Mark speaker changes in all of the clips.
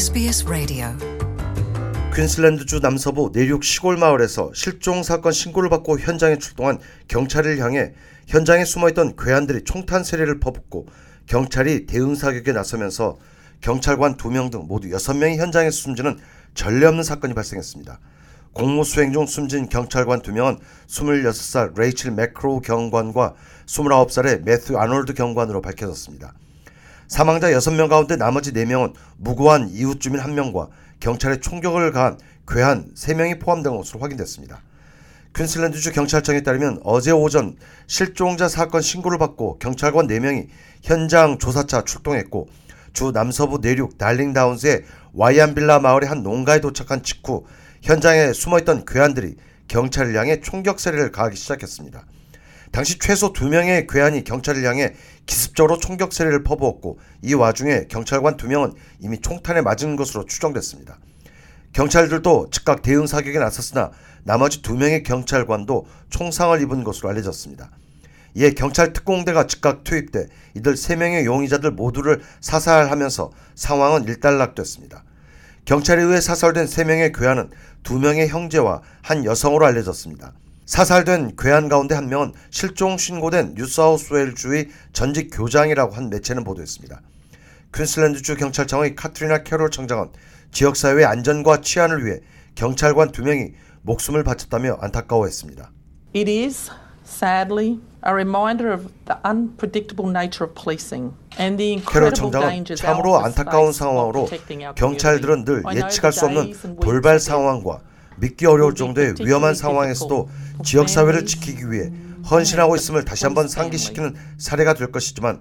Speaker 1: SBS Radio.
Speaker 2: 퀸슬랜드주 남서부 내륙 시골 마을에서 실종 사건 신고를 받고 현장에 출동한 경찰을 향해 현장에 숨어있던 괴한들이 총탄 세례를 퍼붓고 경찰이 대응 사격에 나서면서 경찰관 2명 등 모두 6명이 현장에서 숨지는 전례 없는 사건이 발생했습니다. 공무 수행 중 숨진 경찰관 2명은 26살 레이첼 매크로우 경관과 29살의 매튜 아놀드 경관으로 밝혀졌습니다. 사망자 6명 가운데 나머지 4명은 무고한 이웃 주민 1명과 경찰의 총격을 가한 괴한 3명이 포함된 것으로 확인됐습니다. 퀸슬랜드주 경찰청에 따르면 어제 오전 실종자 사건 신고를 받고 경찰관 4명이 현장 조사차 출동했고 주 남서부 내륙 달링다운스의 와이안빌라 마을의 한 농가에 도착한 직후 현장에 숨어있던 괴한들이 경찰을 향해 총격 세례를 가하기 시작했습니다. 당시 최소 2명의 괴한이 경찰을 향해 기습적으로 총격 세례를 퍼부었고 이 와중에 경찰관 2명은 이미 총탄에 맞은 것으로 추정됐습니다. 경찰들도 즉각 대응 사격에 나섰으나 나머지 2명의 경찰관도 총상을 입은 것으로 알려졌습니다. 이에 경찰 특공대가 즉각 투입돼 이들 3명의 용의자들 모두를 사살하면서 상황은 일단락됐습니다. 경찰에 의해 사살된 3명의 괴한은 2명의 형제와 한 여성으로 알려졌습니다. 사살된 괴한 가운데 한 명은 실종 신고된 뉴사우스웨일주의 전직 교장이라고 한 매체는 보도했습니다. 퀸슬랜드주 경찰청의 카트리나 캐롤 청장은 지역사회의 안전과 치안을 위해 경찰관 2명이 목숨을 바쳤다며 안타까워했습니다.
Speaker 3: It is, sadly, a reminder of the unpredictable nature of policing and the
Speaker 2: 캐롤
Speaker 3: incredible
Speaker 2: 청장은 참으로 안타까운 상황으로 경찰들은 늘 예측할 수 없는 돌발 상황과 믿기 어려울 정도의 위험한 상황에서도 지역 사회를 지키기 위해 헌신하고 있음을 다시 한번 상기시키는 사례가 될 것이지만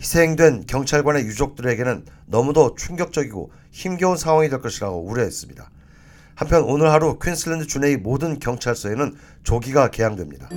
Speaker 2: 희생된 경찰관의 유족들에게는 너무도 충격적이고 힘겨운 상황이 될 것이라고 우려했습니다. 한편 오늘 하루 퀸슬랜드 주내의 모든 경찰서에는 조기가 개항됩니다.